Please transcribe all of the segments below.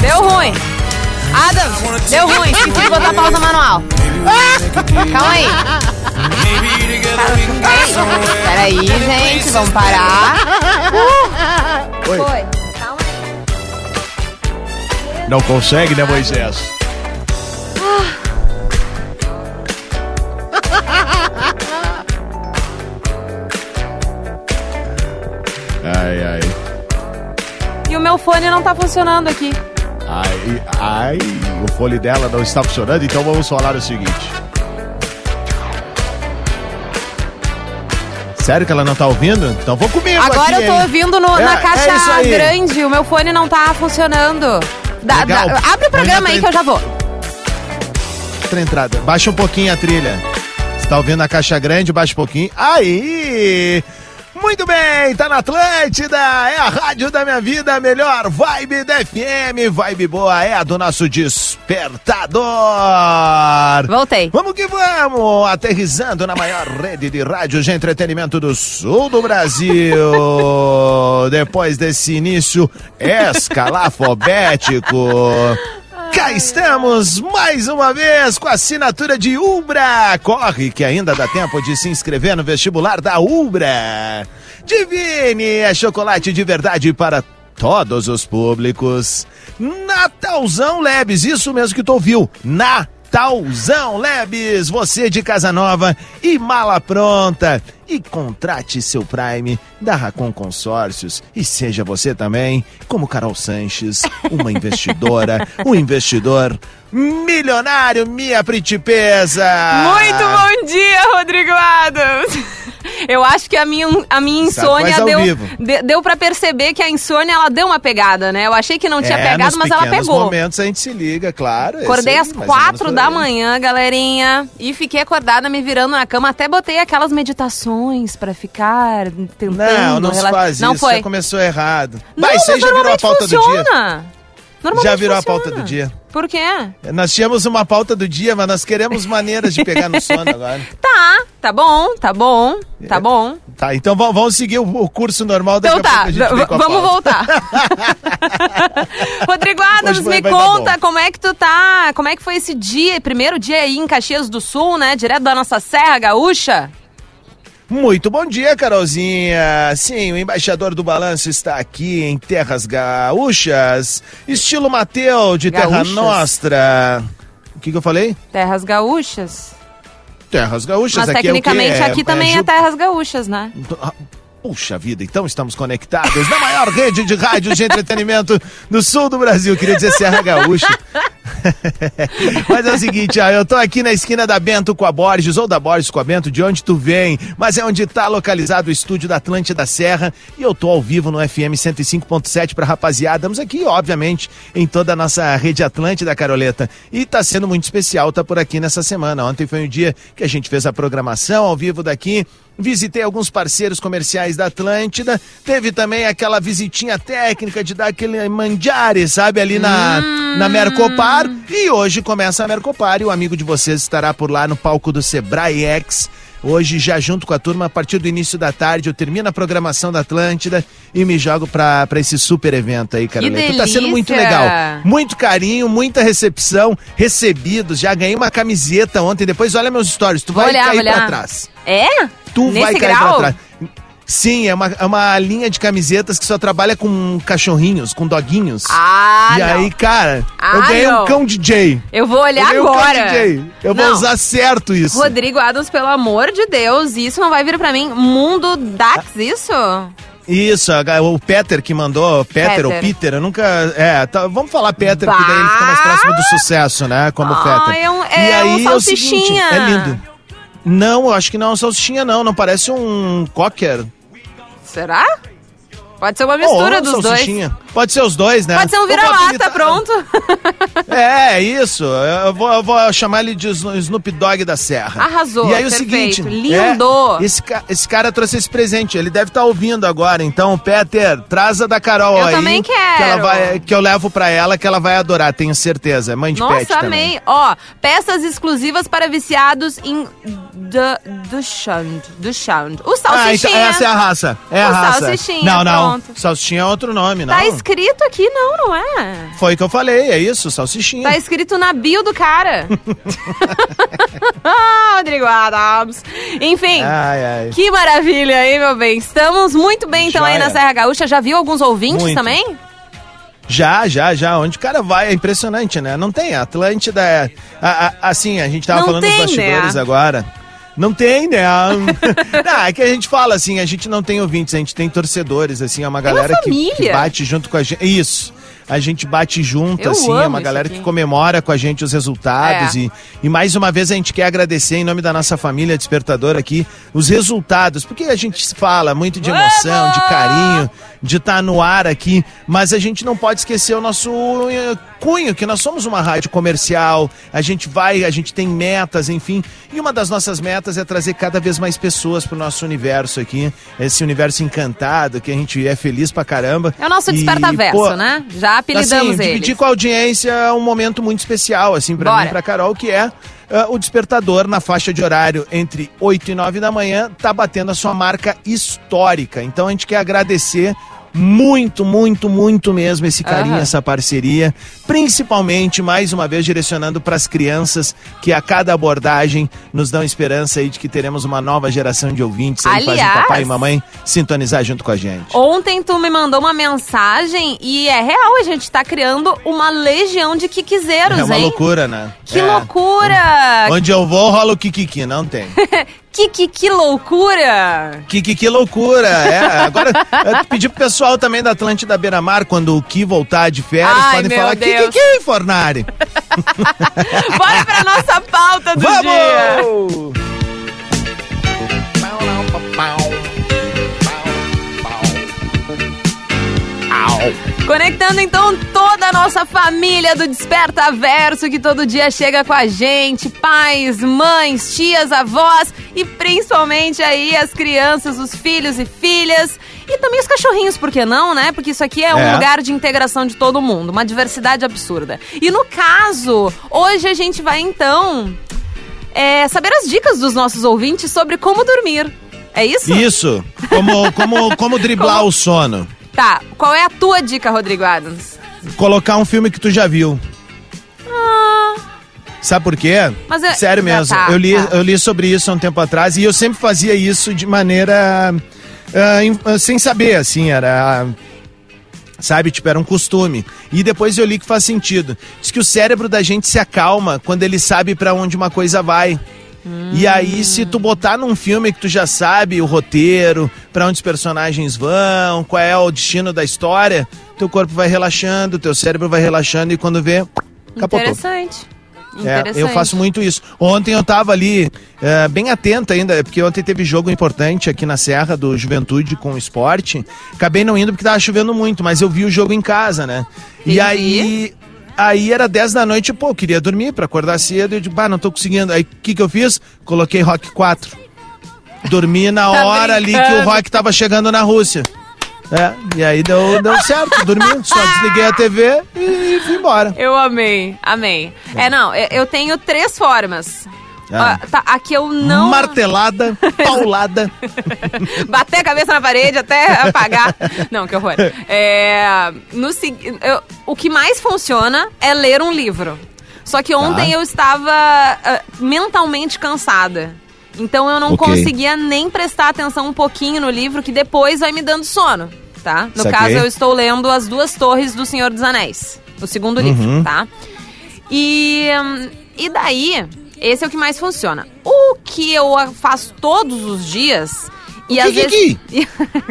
Deu ruim! Adam, deu ruim, esqueci de botar pausa manual. Calma aí. Peraí, gente, vamos parar. Oi. Foi. Calma aí. Não consegue, né, Moisés? Meu fone não tá funcionando aqui. Ai, ai, o fone dela não está funcionando, então vamos falar o seguinte. Sério que ela não tá ouvindo? Então vou comigo Agora aqui, eu tô hein? ouvindo no- É, na é caixa aí. grande, o meu fone não tá funcionando. Dá- Legal. dá- abre o programa aí que eu já vou. Outra entrada. Baixa um pouquinho a trilha. Você tá ouvindo a caixa grande, baixa um pouquinho. Aí! Muito bem, tá na Atlântida, é a rádio da minha vida, a melhor vibe da FM, vibe boa é a do nosso despertador. Voltei. Vamos que vamos, aterrizando na maior rede de rádios de entretenimento do sul do Brasil. Depois desse início escalafobético. Cá estamos mais uma vez com a assinatura de Ubra. Corre que ainda dá tempo de se inscrever no vestibular da Ubra. Divine é chocolate de verdade para todos os públicos. Natalzão Lebes, isso mesmo que tu ouviu. Natalzão Lebes, você de casa nova e mala pronta. E contrate seu Prime da Racon Consórcios e seja você também, como Carol Sanches, uma investidora, um investidor milionário, minha principesa. Muito bom dia, Rodrigo Adams. Eu acho que a minha, a minha insônia mas deu, de- deu para perceber que a insônia ela deu uma pegada, né? Eu achei que não tinha É, pegado, mas ela pegou. momentos a gente se liga, claro. Acordei esse às aí, menos quatro da manhã, galerinha, e fiquei acordada me virando na cama. Até botei aquelas meditações pra ficar tentando. Não, não se faz Não isso, foi. já começou errado. Não, isso aí mas já virou a pauta do dia. Normalmente Já virou a funciona. pauta do dia. Por quê? Nós tínhamos uma pauta do dia, mas nós queremos maneiras de pegar no sono agora. Tá, tá bom, tá bom, tá É. bom. Tá, então vamos, seguir o, curso normal daqui Então a tá, a a vamos voltar. Rodrigo Adams, me conta como é que tu tá, como é que foi esse dia, primeiro dia aí em Caxias do Sul, né, direto da nossa Serra Gaúcha? Muito bom dia, Carolzinha. Sim, o embaixador do balanço está aqui em Terras Gaúchas, estilo Mateu de Terra Gaúchas? Nostra. O que, que eu falei? Terras Gaúchas? Terras Gaúchas. Mas aqui tecnicamente é o quê? aqui também é, Ju- Terras Gaúchas, né? Puxa vida, então estamos conectados na maior rede de rádios de entretenimento do sul do Brasil. Queria dizer Serra Gaúcha. Mas é o seguinte, ó, eu tô aqui na esquina da Bento com a Borges, ou da Borges com a Bento, de onde tu vem, mas é onde tá localizado o estúdio da Atlântida Serra, e eu tô ao vivo no FM 105.7 pra rapaziada, estamos aqui, obviamente, em toda a nossa rede Atlântida, Caroleta, e tá sendo muito especial, tá por aqui nessa semana. Ontem foi o dia que a gente fez a programação ao vivo daqui, Visitei alguns parceiros comerciais da Atlântida. Teve também aquela visitinha técnica de dar aquele mandiare, sabe, ali na, na Mercopar. E hoje começa a Mercopar e o amigo de vocês estará por lá no palco do Sebrae X. Hoje, já junto com a turma, a partir do início da tarde, eu termino a programação da Atlântida e me jogo pra, pra esse super evento aí, Carolina. Tá sendo muito legal. Muito carinho, muita recepção, recebidos. Já ganhei uma camiseta ontem. Depois olha meus stories, tu vai olhar, cair olhar. pra trás. É? Tu Nesse vai cair grau? pra trás. Sim, é uma, é uma linha de camisetas que só trabalha com cachorrinhos, com doguinhos. Ah, e não. aí, cara, eu Ah, ganhei não. um cão DJ. Eu vou olhar eu ganhei um agora. cão DJ. Eu vou Não. usar certo isso. Rodrigo Adams, pelo amor de Deus, isso não vai vir pra mim. Mundo Dax, isso? Isso, a- o Peter que mandou, Peter, Peter. ou Peter, eu nunca. É, tá, vamos falar Peter, porque daí ele fica mais próximo do sucesso, né? Como Ah, Peter. é um- e é um aí é o seguinte, salsichinha. é lindo. Não, acho que não é um salsichinha, não. Não parece um cocker. Será? Pode ser uma mistura Ou dos dois. salsichinha. Pode ser os dois, né? Pode ser um Eu vira-lata, pronto. É, isso. Eu vou, eu vou chamar ele de Sno- Snoop Dogg da Serra. Arrasou, E aí o perfeito, seguinte. lindo. é, esse, esse cara trouxe esse presente. Ele deve estar ouvindo agora. Então, Peter, traz a da Carol Eu aí. também Que, ela quero. vai, que eu levo pra ela, que ela vai adorar, tenho certeza. Mãe de pet Nossa, também. amei. Ó, peças exclusivas para viciados em Du- Duchand. Duchand. O Ah, então salsichinha. essa é a raça. É a O raça. salsichinha, não, não. pronto. Salsichinha é outro nome, não. Tá escrito aqui, não, não é? Foi o que eu falei, é isso, salsichinha. Tá escrito na bio do cara. Rodrigo Adams. Enfim. Ai, ai. Que maravilha, hein, meu bem? Estamos muito bem, então, aí Joia. na Serra Gaúcha. Já viu alguns ouvintes Muito. também? Já, já, já. Onde o cara vai é impressionante, né? Não tem. Atlântida é. a- a- assim, a gente tava Não falando tem, dos bastidores né? agora. Não tem, né? não, é que a gente fala assim, a gente não tem ouvintes, a gente tem torcedores, assim, é uma uma galera que, que família. bate junto com a gente. Isso. A gente bate junto, Eu assim, é uma galera que comemora com a gente os resultados. É. E, e mais uma vez a gente quer agradecer em nome da nossa família Despertador aqui os resultados, porque a gente fala muito de emoção, de carinho, de estar no ar aqui, mas a gente não pode esquecer o nosso eh, cunho, que nós somos uma rádio comercial, a gente vai, a gente tem metas, enfim, e uma das nossas metas é trazer cada vez mais pessoas para o nosso universo aqui, esse universo encantado, que a gente é feliz pra caramba. É o nosso desperta-verso, né? Já apelidamos assim, ele. dividir com a audiência é um momento muito especial, assim, pra Bora. mim e pra Carol, que é ah, o despertador na faixa de horário entre 8 e 9 da manhã, tá batendo a sua marca histórica. Então a gente quer agradecer muito, muito, muito mesmo esse carinho, essa parceria, principalmente, mais uma vez, direcionando para as crianças que a cada abordagem nos dão esperança aí de que teremos uma nova geração de ouvintes aí, que fazem Aliás- papai e mamãe sintonizar junto com a gente. Ontem tu me mandou uma mensagem e é real, a gente tá criando uma legião de quiquizeiros, É uma hein? loucura, né? Que É. loucura! Onde eu vou, rola o Kikiki, não tem. Que, que, que loucura! Kiki, que loucura. É, agora, eu pedi pro pessoal também da Atlântida Beira Mar, quando o Ki voltar de férias, Ai, podem falar Deus. Kiki, Fornari. Bora pra nossa pauta do dia! Vamos! Conectando então nossa família do Desperta Verso que todo dia chega com a gente, pais, mães, tias, avós e principalmente aí as crianças, os filhos e filhas e também os cachorrinhos, por que não, né? Porque isso aqui é um É. lugar de integração de todo mundo, uma diversidade absurda. E no caso, hoje a gente vai então é, saber as dicas dos nossos ouvintes sobre como dormir. É isso? Isso, como, como, como driblar Como- o sono. Tá, qual é a tua dica, Rodrigo Adams? Colocar um filme que tu já viu. Ah, Sabe por quê? Mas eu- Sério Ah, mesmo. tá, eu, li, tá. eu li sobre isso há um tempo atrás e eu sempre fazia isso de maneira. ah, sem saber, assim, era. Sabe, tipo, era um costume. E depois eu li que faz sentido. Diz que o cérebro da gente se acalma quando ele sabe pra onde uma coisa vai. E aí, se tu botar num filme que tu já sabe o roteiro, pra onde os personagens vão, qual é o destino da história, teu corpo vai relaxando, teu cérebro vai relaxando e quando vê, capotou. Interessante. É, Interessante. eu faço muito isso. Ontem eu tava ali, é, bem atento ainda, porque ontem teve jogo importante aqui na Serra do Juventude com o esporte. Acabei não indo porque tava chovendo muito, mas eu vi o jogo em casa, né? E aí. Aí era 10 da noite, pô, eu queria dormir pra acordar cedo. E eu digo, bah, não tô conseguindo. Aí o que, que eu fiz? Coloquei Rock 4. Dormi na Tá hora ali que brincando. o Rock tava chegando na Rússia. É, e aí deu, deu certo, dormi. Só desliguei a TV e fui embora. Eu amei, amei. É, não, eu- eu tenho três formas. Ah. Ah, tá, a que eu não. Martelada, paulada. Bater a cabeça na parede até apagar. Não, que horror. É, no, eu- o que mais funciona é ler um livro. Só que ontem Tá. eu estava ah, mentalmente cansada. Então eu não Ok. conseguia nem prestar atenção um pouquinho no livro, que depois vai me dando sono, tá? No Saquei. caso, eu estou lendo As Duas Torres do Senhor dos Anéis, o segundo livro, Uhum. tá? E, hum, e daí, esse é o que mais funciona. O que eu faço todos os dias. E O às vezes.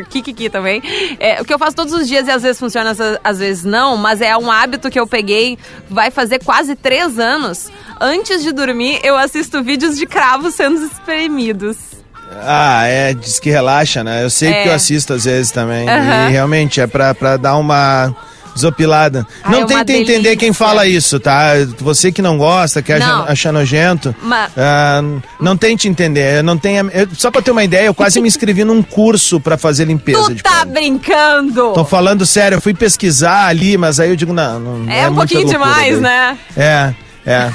Kikiki também. É, o que eu faço todos os dias e às vezes funciona, às- vezes não, mas é um hábito que eu peguei, vai fazer quase três anos. Antes de dormir, eu assisto vídeos de cravos sendo espremidos. Ah, é, diz que relaxa, né? Eu sei É. que eu assisto às vezes também. E realmente é pra, pra dar uma desopilada. Ah, não é tenta entender delícia. quem fala isso, tá? Você que não gosta, que acha, Não. acha nojento, Ma- ah, não tente entender. Eu não tenha, eu- só pra ter uma ideia, eu quase me inscrevi num curso pra fazer limpeza Tu de tá pele. brincando! Tô falando sério, eu fui pesquisar ali, mas aí eu digo, não, não É um muita pouquinho demais, daí. né? É, é.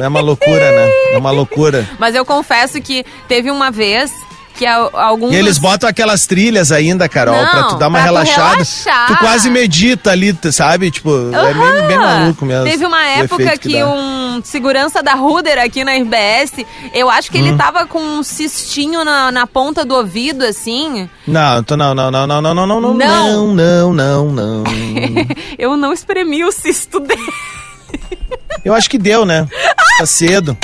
É uma loucura, né? É uma loucura. Mas eu confesso que teve uma vez que a- algum E eles botam aquelas trilhas ainda, Carol, Não, pra tu dar uma pra tu relaxada. relaxar. Tu quase medita ali, tu sabe? Tipo, é bem, bem maluco mesmo. Teve uma época que, dá. um segurança da Ruder aqui na RBS, eu acho que ele Hum. tava com um cistinho na, na ponta do ouvido, assim. Não, não, não, não, não, não, não, não, não, Não. não, não, não, não. Eu não espremi o cisto dele. Eu acho que deu, né? Tá cedo.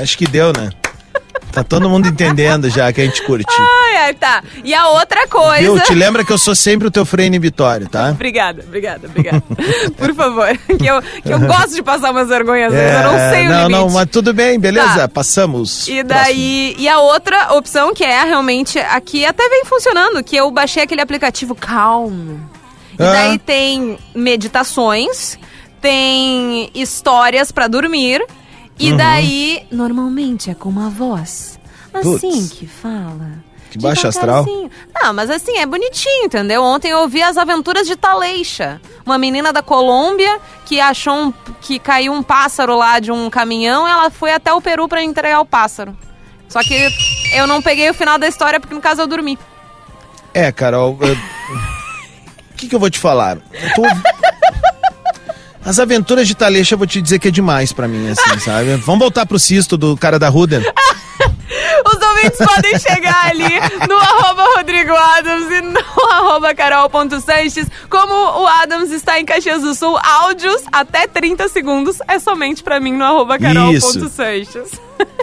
Acho que deu, né? Tá todo mundo entendendo já que a gente curte. Ai, ai, tá. E a outra coisa. Viu? Te lembra que eu sou sempre o teu freio inibitório, tá? Obrigada, obrigada, obrigada. Por favor, que eu, que eu gosto de passar umas vergonhas, mas eu não sei o É, não, limite. não, mas tudo bem, beleza, Tá. passamos. E daí, e a outra opção que é realmente aqui até vem funcionando, que eu baixei aquele aplicativo Calm. E Ah. daí tem meditações, tem histórias pra dormir, e Uhum. daí normalmente é com uma voz assim Putz. que fala. Que baixo astral. Não, mas assim, é bonitinho, entendeu? Ontem eu ouvi as aventuras de Taleixa. Uma menina da Colômbia que achou um, que caiu um pássaro lá de um caminhão ela foi até o Peru pra entregar o pássaro. Só que eu não peguei o final da história porque no caso eu dormi. É, Carol, eu- o que, que eu vou te falar? Eu tô- As aventuras de Taleixa, eu vou te dizer que é demais pra mim, assim, sabe? Vamos voltar pro cisto do cara da Ruden? Os ouvintes podem chegar ali no arroba Rodrigo Adams e no arroba carol.sanches. Como o Adams está em Caxias do Sul, áudios até 30 segundos é somente pra mim no arroba carol.sanches.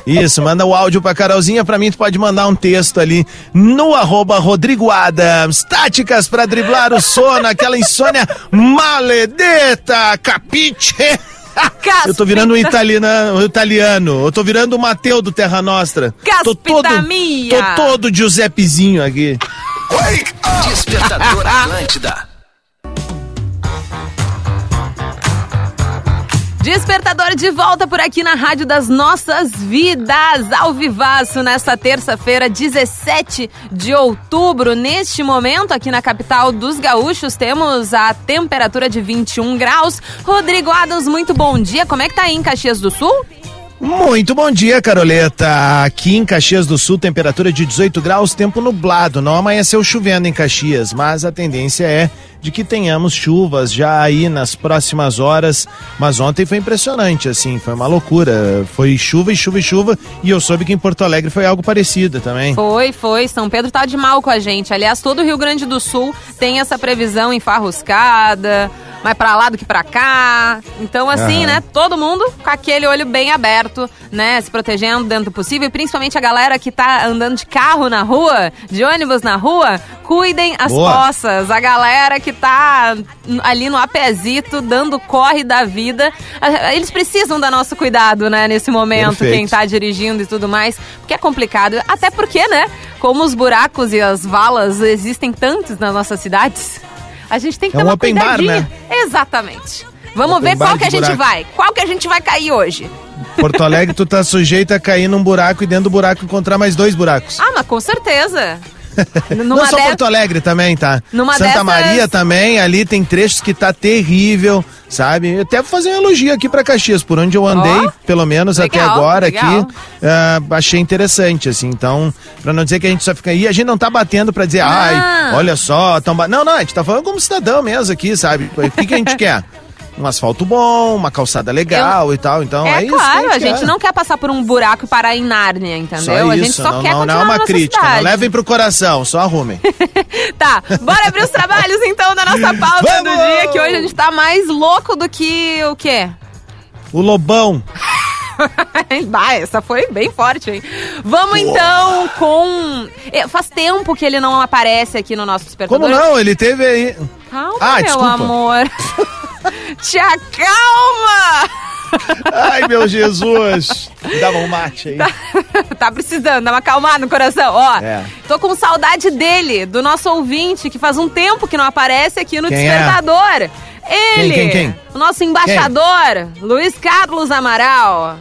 Isso, manda o áudio pra Carolzinha, pra mim tu pode mandar um texto ali no arroba Rodrigo Adams. Táticas pra driblar o sono, aquela insônia maledeta, capiche? Eu tô virando um italiano, um italiano. Eu tô virando o Mateu do Terra Nostra. Tô todo, Caspita mia. tô todo Giuseppezinho aqui. Despertador Atlântida. Despertador de volta por aqui na Rádio das Nossas Vidas, ao vivaço, nesta terça-feira, 17 de outubro. Neste momento, aqui na capital dos gaúchos, temos a temperatura de 21 graus. Rodrigo Adams, muito bom dia. Como é que tá aí em Caxias do Sul? Muito bom dia, Caroleta. Aqui em Caxias do Sul, temperatura de 18 graus, tempo nublado. Não amanheceu chovendo em Caxias, mas a tendência é de que tenhamos chuvas já aí nas próximas horas. Mas ontem foi impressionante, assim, foi uma loucura. Foi chuva e chuva e chuva. E eu soube que em Porto Alegre foi algo parecido também. Foi, foi. São Pedro tá de mal com a gente. Aliás, todo o Rio Grande do Sul tem essa previsão enfarruscada, mais pra lá do que pra cá. Então, assim, Aham. né? Todo mundo com aquele olho bem aberto, né? Se protegendo dentro do possível. E principalmente a galera que tá andando de carro na rua, de ônibus na rua, cuidem as Boa. poças. A galera que tá ali no apezito, dando corre da vida. ah, Eles precisam do nosso cuidado, né? Nesse momento, Perfeito. quem tá dirigindo e tudo mais, porque é complicado. Até porque, né? Como os buracos e as valas existem tantos nas nossas cidades, a gente tem que É ter um uma open bar, cuidadinha. né? Exatamente. Vamos Open ver qual bar que a gente buraco. vai. Qual que a gente vai cair hoje? Porto Alegre, tu tá sujeito a cair num buraco e dentro do buraco encontrar mais dois buracos. Ah, mas com certeza. Não Numa só dessas- Porto Alegre também, tá? Numa Santa dessas- Maria também, ali tem trechos que tá terrível, sabe? Eu até vou fazer um elogio aqui pra Caxias, por onde eu andei, Ó, pelo menos até legal, agora legal. aqui, ah, achei interessante, assim. Então, pra não dizer que a gente só fica aí, a gente não tá batendo pra dizer, ai, olha só, tão ba... Não, não, a gente tá falando como cidadão mesmo aqui, sabe? O que, que a gente quer? Um asfalto bom, uma calçada legal e tal, então é, é isso claro, a gente quer. não quer passar por um buraco e parar em Nárnia, entendeu? Só a gente isso, só não, quer não, continuar não é uma crítica, cidade. não levem pro coração, só arrumem. Tá, bora abrir os trabalhos então da nossa pauta do Vamos! dia, que hoje a gente tá mais louco do que o quê? O Lobão. bah, essa foi bem forte, hein? Vamos então com. Eh, Faz tempo que ele não aparece aqui no nosso despertador. Como não? Ele teve aí. Calma, Ah, meu desculpa. amor. Te acalma! Ai, meu Jesus. Dava um mate aí. Tá, tá precisando, dá uma acalmada no coração. Ó, é. tô com saudade dele, do nosso ouvinte, que faz um tempo que não aparece aqui no quem é? Despertador. É? Ele, quem, quem, quem? o nosso embaixador, quem? Luiz Carlos Amaral.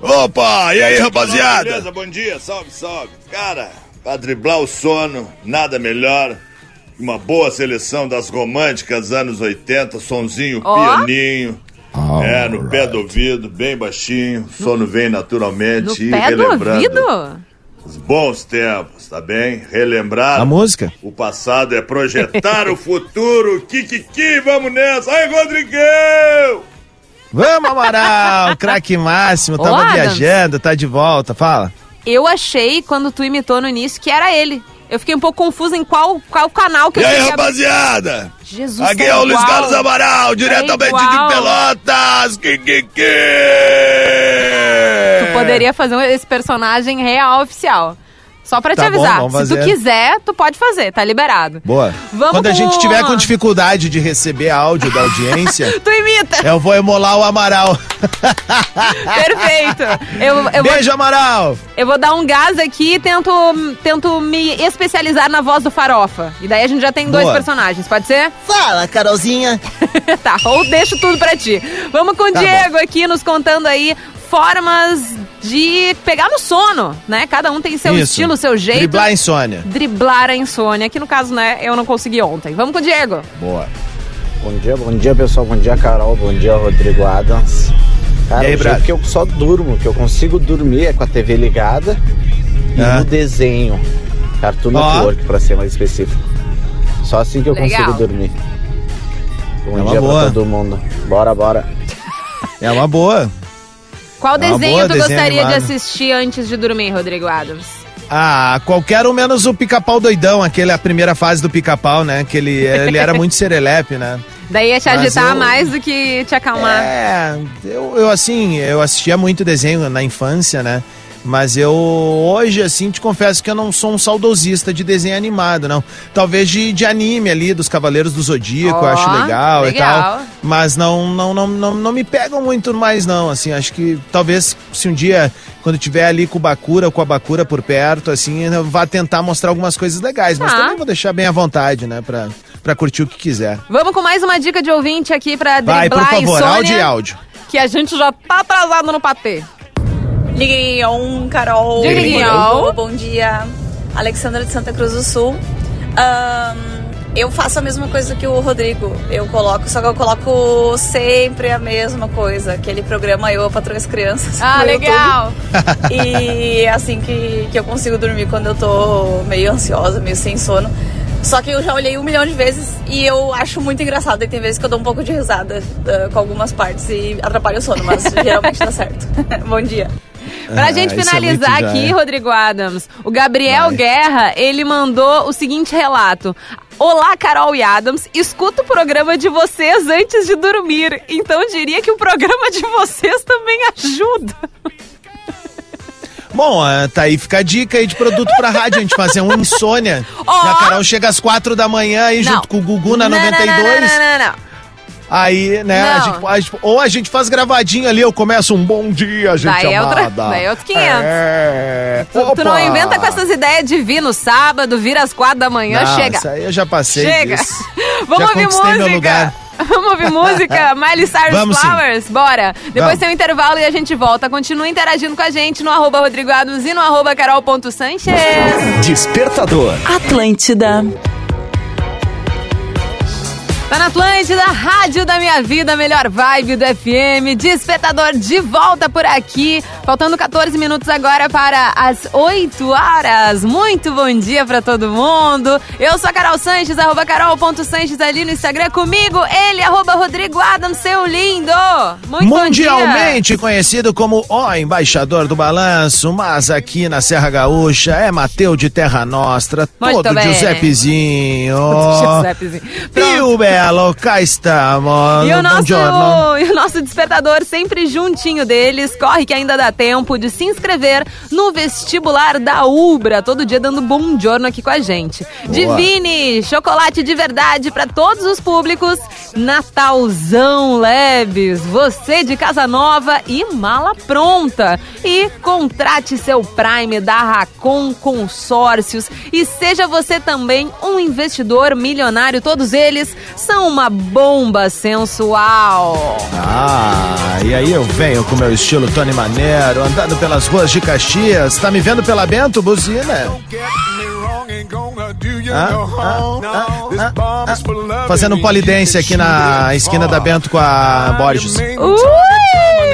Opa, e aí, rapaziada? Beleza, bom dia, salve, salve. Cara, pra driblar o sono, nada melhor uma boa seleção das românticas anos 80, sonzinho, oh. pianinho. Oh, é, no right. pé do ouvido, bem baixinho, sono vem naturalmente. No pé do ouvido? Os bons tempos, tá bem? Relembrar. A música? O passado é projetar o futuro. Kikiki, vamos nessa. Aí, Rodriguão! Vamos, Amaral! Craque máximo, tava viajando, tá de volta, fala. Eu achei, quando tu imitou no início, que era ele. Eu fiquei um pouco confusa em qual, qual canal que e eu E aí, rapaziada? Jesus, Aqui é, é o Luiz Carlos Amaral, diretamente é de Pelotas. Que, que, que... Tu poderia fazer esse personagem real oficial. Só pra te tá avisar. Bom, Se tu quiser, tu pode fazer, tá liberado. Boa. Vamos Quando a gente tiver com dificuldade de receber áudio da audiência. tu imita! Eu vou emular o Amaral. Perfeito. Eu, eu Beijo, vou, Amaral! Eu vou dar um gás aqui e tento, tento me especializar na voz do Farofa. E daí a gente já tem dois Boa. personagens, pode ser? Fala, Carolzinha! tá, ou deixo tudo pra ti. Vamos com o tá Diego bom. aqui nos contando aí formas de pegar no sono, né? Cada um tem seu Isso. estilo, seu jeito. Driblar a insônia. Driblar a insônia, que no caso, né, eu não consegui ontem. Vamos com o Diego. Boa. Bom dia, bom dia, pessoal. Bom dia, Carol. Bom dia, Rodrigo Adams. Cara, e aí, o jeito que eu só durmo, que eu consigo dormir é com a TV ligada e é. no desenho. Cartoon oh. Network, pra ser mais específico. Só assim que eu Legal. consigo dormir. Bom é dia boa. pra todo mundo. Bora, bora. É uma boa. Qual é desenho tu desenho gostaria animado. de assistir antes de dormir, Rodrigo Adams? Ah, qualquer um menos o pica-pau doidão, aquele a primeira fase do pica-pau, né? Que ele, ele era muito serelepe, né? Daí ia te agitar eu, mais do que te acalmar. É, eu, eu assim, eu assistia muito desenho na infância, né? Mas eu hoje, assim, te confesso que eu não sou um saudosista de desenho animado, não. Talvez de, de anime ali, dos Cavaleiros do Zodíaco, oh, eu acho legal, legal, e tal. Mas não, não, não, não, não me pegam muito mais, não. Assim, acho que talvez se um dia, quando tiver ali com o Bakura ou com a Bakura por perto, assim, eu vá tentar mostrar algumas coisas legais. Mas ah. também vou deixar bem à vontade, né? Pra, pra curtir o que quiser. Vamos com mais uma dica de ouvinte aqui pra driblar Vai, por favor, áudio e áudio. Que a gente já tá atrasado no patê. Liguinhon, Carol. Liguinhon. Bom dia. Alexandra de Santa Cruz do Sul. Um, eu faço a mesma coisa que o Rodrigo. Eu coloco, só que eu coloco sempre a mesma coisa. Aquele programa Eu, a Patroa as Crianças. Ah, legal! e é assim que, que eu consigo dormir quando eu tô meio ansiosa, meio sem sono. Só que eu já olhei um milhão de vezes e eu acho muito engraçado. E tem vezes que eu dou um pouco de risada uh, com algumas partes e atrapalha o sono, mas geralmente dá certo. Bom dia. Pra ah, gente é finalizar é aqui, é. Rodrigo Adams, o Gabriel Vai. Guerra, ele mandou o seguinte relato. Olá, Carol e Adams. Escuto o programa de vocês antes de dormir. Então diria que o programa de vocês também ajuda. Bom, tá aí, fica a dica aí de produto pra rádio, a gente fazer um insônia. Oh. a Carol chega às quatro da manhã aí não. junto com o Gugu na não, 92. Não, não, não, não, não. Aí, né, a gente, a gente, ou a gente faz gravadinho ali, eu começo um bom dia, gente daí amada. É outra, daí é outros 500. É... Tu, tu, não inventa com essas ideias de vir no sábado, vir às quatro da manhã, não, chega. Isso aí eu já passei Chega. Disso. Vamos já ouvir música. Meu lugar. Vamos ouvir música? Miley Cyrus Vamos Flowers? Sim. Bora. Depois Vamos. tem um intervalo e a gente volta. Continua interagindo com a gente no arroba Rodrigo Adams e no arroba carol.sanches. Despertador. Atlântida. Tá na Atlântida, Rádio da Minha Vida, melhor vibe do FM, Despertador de volta por aqui. Faltando 14 minutos agora para as 8 horas. Muito bom dia para todo mundo. Eu sou a Carol Sanches, arroba carol.sanches ali no Instagram comigo. Ele, arroba Rodrigo Adams, seu lindo. Muito Mundialmente conhecido como o embaixador do balanço, mas aqui na Serra Gaúcha é Mateu de Terra Nostra, Muito todo bem. Giuseppezinho. Giuseppezinho. O bello, cá estamos. E o, nosso, e o nosso despertador sempre juntinho deles. Corre que ainda dá tempo de se inscrever no vestibular da Ubra. Todo dia dando bom giorno aqui com a gente. Boa. Divine, chocolate de verdade para todos os públicos. Natalzão Leves, você de casa nova e mala pronta. E contrate seu Prime da Racon Consórcios e seja você também um investidor milionário. Todos eles são uma bomba sensual. Ah, e aí eu venho com meu estilo Tony Maneiro, andando pelas ruas de Caxias. Tá me vendo pela Bento, buzina? Ah, ah, ah, Fazendo um polidense aqui na esquina da Bento com a Borges. Ui!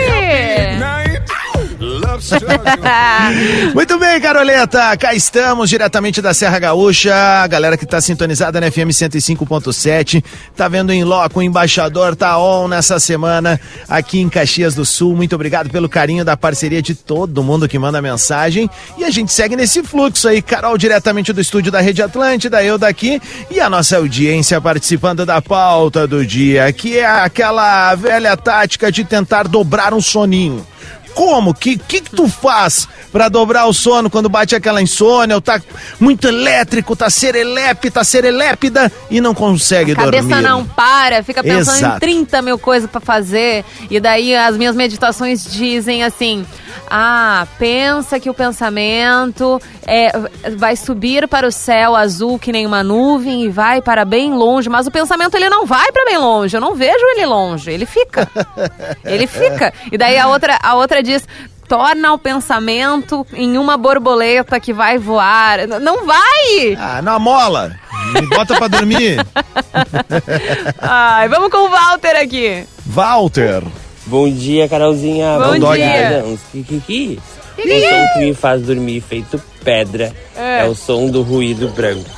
Muito bem, Caroleta. Cá estamos diretamente da Serra Gaúcha. A galera que tá sintonizada na FM 105.7. Tá vendo em loco, o embaixador tá on nessa semana aqui em Caxias do Sul. Muito obrigado pelo carinho da parceria de todo mundo que manda mensagem. E a gente segue nesse fluxo aí. Carol diretamente do estúdio da Rede Atlântida, eu daqui e a nossa audiência participando da pauta do dia, que é aquela velha tática de tentar dobrar um soninho. Como? Que que, que tu faz para dobrar o sono quando bate aquela insônia, ou tá muito elétrico, tá serelepe, tá serelépida e não consegue dormir? A cabeça dormir. não para, fica pensando Exato. em 30 mil coisas para fazer. E daí as minhas meditações dizem assim: ah, pensa que o pensamento é, vai subir para o céu azul que nem uma nuvem e vai para bem longe, mas o pensamento ele não vai para bem longe. Eu não vejo ele longe, ele fica. ele fica. E daí a outra, a outra diz: torna o pensamento em uma borboleta que vai voar. Não vai! Ah, na mola! Me bota pra dormir. Ai, vamos com o Walter aqui. Walter. Bom dia, Carolzinha. Bom, Bom dia. Kikiki. O som que me faz dormir feito pedra é, é o som do ruído branco.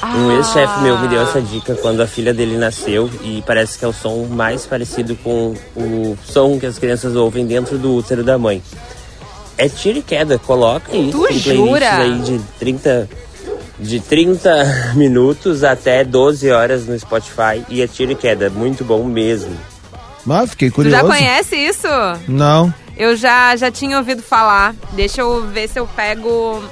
Ah. Um ex-chefe meu me deu essa dica quando a filha dele nasceu e parece que é o som mais parecido com o som que as crianças ouvem dentro do útero da mãe. É tiro e queda, coloca isso. Tu jura? aí de 30 de 30 minutos até 12 horas no Spotify e é tiro e queda, muito bom mesmo. Mas fiquei curioso. Tu já conhece isso? Não. Eu já já tinha ouvido falar. Deixa eu ver se eu pego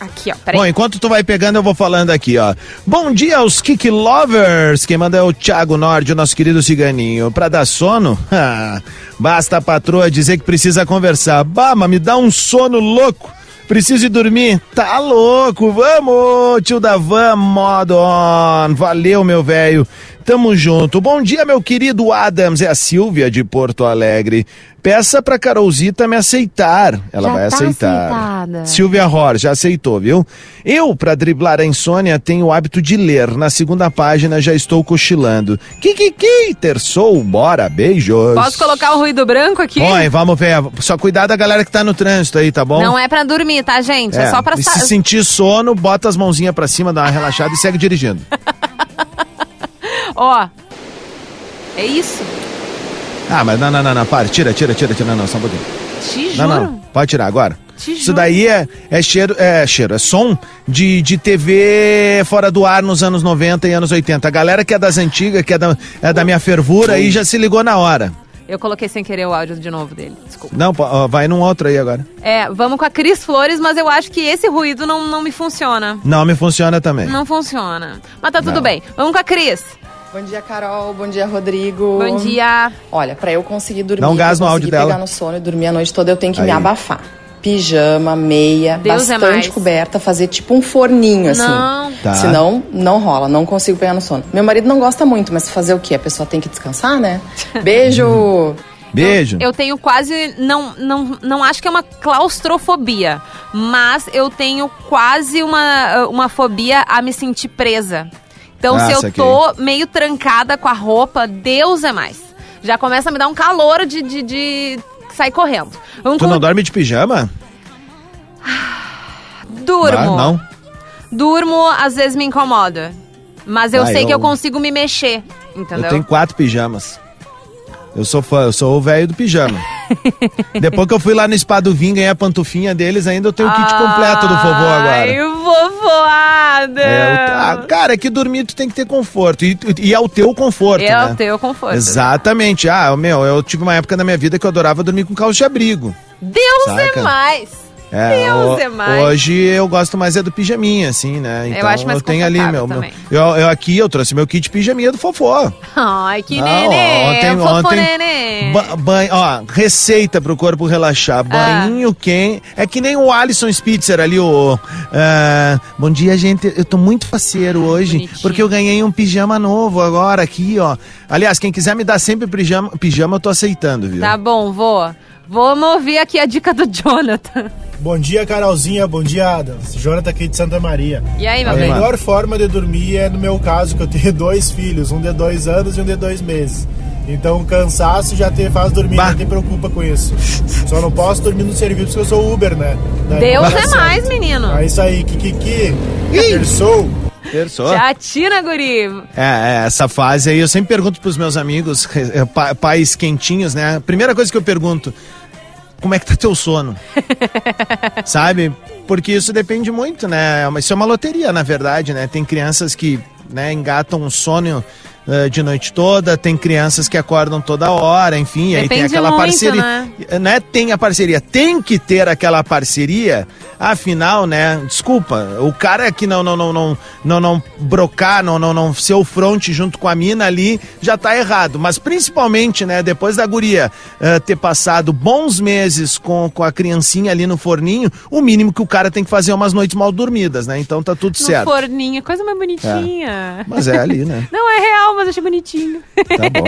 Aqui, ó, peraí. Bom, enquanto tu vai pegando, eu vou falando aqui, ó. Bom dia aos Kick Lovers. Quem manda é o Thiago Nord, o nosso querido ciganinho. Pra dar sono? basta a patroa dizer que precisa conversar. Bah, mas me dá um sono louco. Preciso ir dormir? Tá louco, vamos, tio da van, modo on. Valeu, meu velho. Tamo junto. Bom dia, meu querido Adams. É a Silvia de Porto Alegre. Peça pra Carolzita me aceitar. Ela já vai tá aceitar. Aceitada. Silvia Hor, já aceitou, viu? Eu, pra driblar a insônia, tenho o hábito de ler. Na segunda página já estou cochilando. Kikiki, terçou, bora, beijos. Posso colocar o ruído branco aqui? Põe, vamos ver. Só cuidar da galera que tá no trânsito aí, tá bom? Não é pra dormir, tá, gente? É, é só pra... E se sentir sono, bota as mãozinhas pra cima, dá uma relaxada e segue dirigindo. Ó. É isso. Ah, mas não, não, não, não, para, tira, tira, tira, tira, não, não, só um pouquinho. Te não, não, pode tirar agora. Te Isso juro. daí é, é cheiro, é cheiro, é som de, de TV fora do ar nos anos 90 e anos 80. A galera que é das antigas, que é da, é da minha fervura, aí já se ligou na hora. Eu coloquei sem querer o áudio de novo dele. Desculpa. Não, vai num outro aí agora. É, vamos com a Cris Flores, mas eu acho que esse ruído não, não me funciona. Não me funciona também. Não funciona. Mas tá tudo não. bem. Vamos com a Cris. Bom dia, Carol. Bom dia, Rodrigo. Bom dia. Olha, para eu conseguir dormir, Não gás no áudio pegar dela. no sono e dormir a noite toda, eu tenho que Aí. me abafar. Pijama, meia, Deus é bastante é coberta, fazer tipo um forninho, assim. Não. Tá. Senão, não rola, não consigo pegar no sono. Meu marido não gosta muito, mas fazer o quê? A pessoa tem que descansar, né? Beijo! Beijo. Eu, eu, tenho quase. Não, não, não acho que é uma claustrofobia, mas eu tenho quase uma, uma fobia a me sentir presa. Então, ah, se eu tô meio trancada com a roupa, Deus é mais. Já começa a me dar um calor de, de, de sair correndo. Um tu não dorme de pijama? Durmo. Ah, não? Durmo, às vezes me incomoda. Mas eu ah, sei eu... que eu consigo me mexer, entendeu? Eu tenho quatro pijamas. Eu sou fã, eu sou o velho do pijama. Depois que eu fui lá no Spa do Vinho, ganhei a pantufinha deles, ainda eu tenho o kit completo do vovô agora. Ai, vovoada! É, ah, cara, é que dormir tu tem que ter conforto. E, e é o teu conforto, É né? o teu conforto. Exatamente. Ah, meu, eu tive uma época na minha vida que eu adorava dormir com calça de abrigo. Deus Saca? é mais! É, Deus o- é mais. Hoje eu gosto mais é do pijaminha, assim, né? Então acho mais tenho ali meu, meu eu, eu aqui eu trouxe meu kit pijaminha do fofó. Ai, que Ah, nenê! ontem- fofo ontem- nenê! Ba banho, ó, receita pro corpo relaxar. Ah. Banho quente. É que nem o Alisson Spitzer ali, o. ah, bom dia, gente. Eu tô muito parceiro hoje, Bonitinho. porque eu ganhei um pijama novo agora aqui, ó. Aliás, quem quiser me dar sempre pijama, pijama eu tô aceitando, viu? Tá bom, vou. Vamos ouvir aqui a dica do Jonathan. Bom dia, Carolzinha. Bom dia, Adams. Jonathan aqui de Santa Maria. E aí, meu A bem? melhor forma de dormir é no meu caso, que eu tenho dois filhos, um de dois anos e um de dois meses. Então o cansaço já te faz dormir, Bah. não te preocupa com isso. Só não posso dormir no serviço porque eu sou Uber, né? Daí Deus é certo. mais, menino. É isso aí, Kikiki. Terçou. Terçou. Já tira, guri. É, é, essa fase aí eu sempre pergunto pros meus amigos, pa- pais quentinhos, né? A primeira coisa que eu pergunto, como é que tá teu sono? Sabe? Porque isso depende muito, né? Mas Isso é uma loteria, na verdade, né? Tem crianças que né, engatam um sono eh, de noite toda, tem crianças que acordam toda hora, enfim, aí tem Depende aquela muito, parceria. né? né? Tem a parceria, tem que ter aquela parceria, afinal, né? Desculpa, o cara que não não não não não, não brocar, não não não ser o front junto com a mina ali, já tá errado. Mas principalmente, né, depois da guria eh, ter passado bons meses com, com a criancinha ali no forninho, o mínimo que o cara tem que fazer é umas noites mal dormidas, né? Então tá tudo No certo. forninho, coisa mais bonitinha. Mas é ali, né? Não é real, mas achei bonitinho. Tá bom.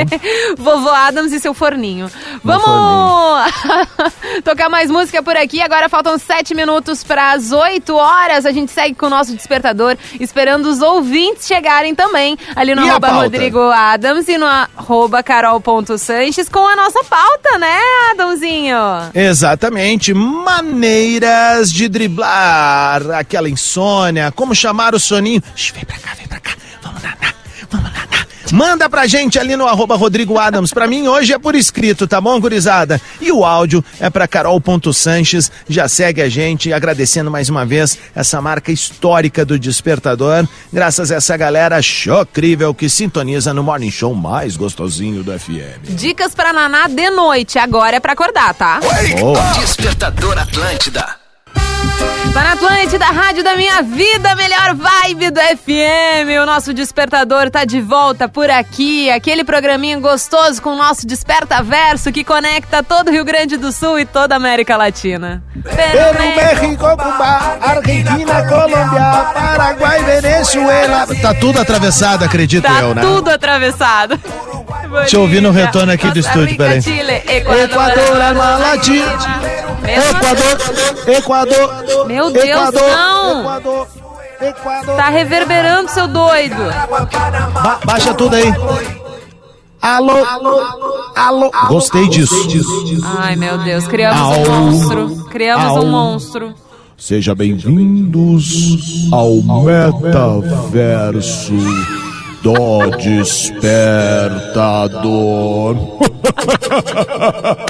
Vovô Adams e seu forninho. Vamos tocar mais música por aqui. Agora faltam sete minutos para as 8 horas. A gente segue com o nosso despertador, esperando os ouvintes chegarem também ali no E arroba? Rodrigo Adams e no arroba carol.sanches com a nossa pauta, né, Adamzinho? Exatamente, maneiras de driblar aquela insônia, como chamar o soninho. Vem pra cá, vem pra cá, vamos nanar, vamos nanar. Manda pra gente ali no arroba Rodrigo Adams. Pra mim hoje é por escrito, tá bom, gurizada? E o áudio é pra carol.sanches. Já segue a gente, agradecendo mais uma vez essa marca histórica do Despertador. Graças a essa galera chocrível que sintoniza no Morning Show mais gostosinho do FM. Dicas pra naná de noite. Agora é pra acordar, tá? Boa. Despertador Atlântida. Tá na Atlântida, Rádio da Minha Vida, melhor vibe do FM. O nosso despertador tá de volta por aqui. Aquele programinha gostoso com o nosso Desperta Verso que conecta todo o Rio Grande do Sul e toda a América Latina. Peru, México, Cuba, Argentina, Colômbia, Paraguai, Venezuela. Tá tudo atravessado, acredito Tá eu, né? tudo atravessado. Deixa eu ouvir no retorno aqui do estúdio, peraí. Chile, Equador, Alma Latina. Equador, Equador. Meu Deus, Equador, não. Equador, Equador. Tá reverberando, seu doido. Ba- baixa tudo aí. Alô, alô, alô. Gostei disso. Ai, meu Deus, criamos um monstro. Criamos Au. um monstro. Seja bem-vindos ao metaverso do Despertador.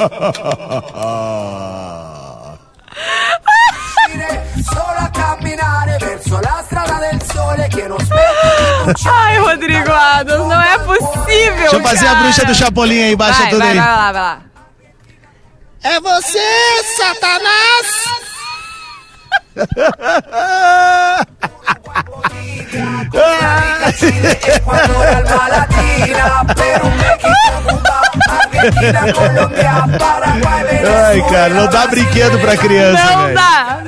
fazer a bruxa do Chapolin aí, baixa vai, tudo vai, aí. Vai lá, vai lá. É você, Satanás! Ai, cara, não dá brinquedo pra criança, Não velho. dá,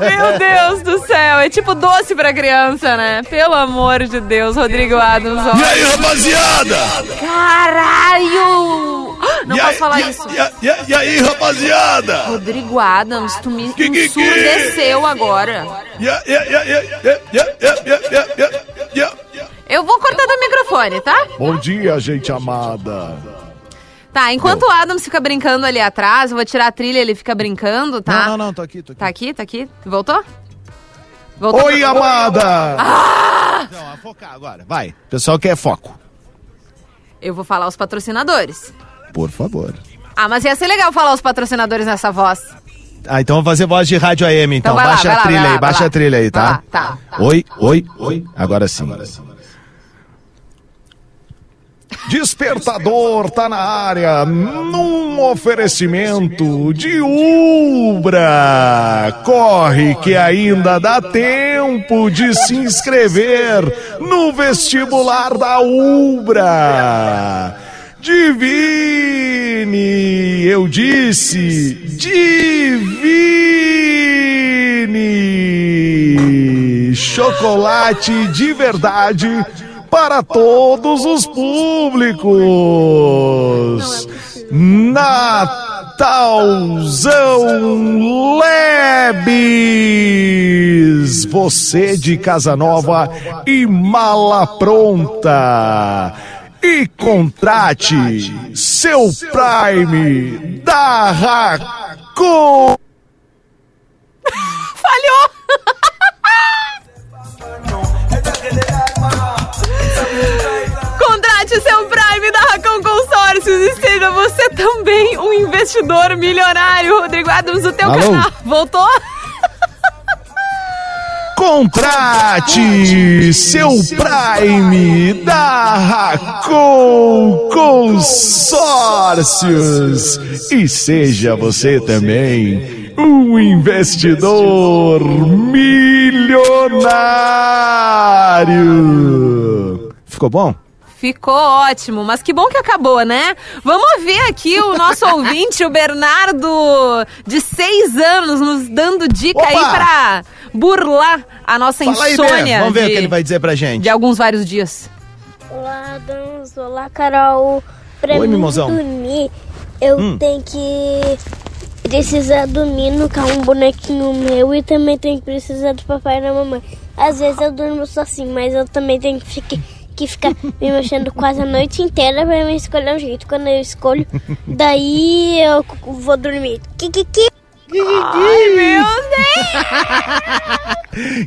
Meu Deus do céu. É tipo doce pra criança, né? Pelo amor de Deus, Rodrigo Adams. ó. E aí, rapaziada? Caralho! Não E posso aí, falar e- isso. E, e- e aí, rapaziada? Rodrigo Adams, tu me Que, que, que? ensurdeceu agora. E e e e e e e e e? Eu vou cortar teu microfone, tá? Bom dia, gente amada. Tá, enquanto o Adams fica brincando ali atrás, eu vou tirar a trilha, ele fica brincando, tá? Não, não, não, tô aqui, tô aqui. Tá aqui, tá aqui. Voltou? Voltou? Oi, amada. Não, a focar agora, vai. O pessoal quer foco. Eu vou falar os patrocinadores. Por favor. Ah, mas ia ser legal falar os patrocinadores nessa voz. Ah, então vamos fazer voz de rádio AM, então. Então lá, baixa vai a lá, trilha vai aí, lá, baixa lá. a trilha aí, tá? Lá, tá, tá. Oi, oi, oi. Agora sim. Despertador tá na área, num oferecimento de Ubra. Corre que ainda dá tempo de se inscrever no vestibular da Ubra. Divine, eu disse, divine. Chocolate de verdade para todos os públicos. Natalzão Lebes. Você de Casa Nova e mala pronta. E contrate seu Prime da Racon. Falhou! Contrate seu Prime da Racon Consórcios e seja você também um investidor milionário. Rodrigo Adams, o teu Alô? canal. Voltou? Contrate seu Prime da Racon Consórcios e seja você também um investidor milionário. Ficou bom? Ficou ótimo, mas que bom que acabou, né? Vamos ver aqui o nosso ouvinte, o Bernardo, de seis anos, nos dando dica Opa! aí pra burlar a nossa Fala aí, insônia. Bê. Vamos ver de, o que ele vai dizer pra gente. De alguns vários dias. Olá, Adams. Olá, Carol. Pra Oi, mim mimosão. dormir, eu Hum. tenho que precisar dormir no carro um bonequinho meu e também tenho que precisar do papai e da mamãe. Às vezes eu durmo sozinho, mas eu também tenho que ficar, que ficar me mexendo quase a noite inteira pra me escolher um jeito. Quando eu escolho, daí eu vou dormir. Kikiki. Ai, meu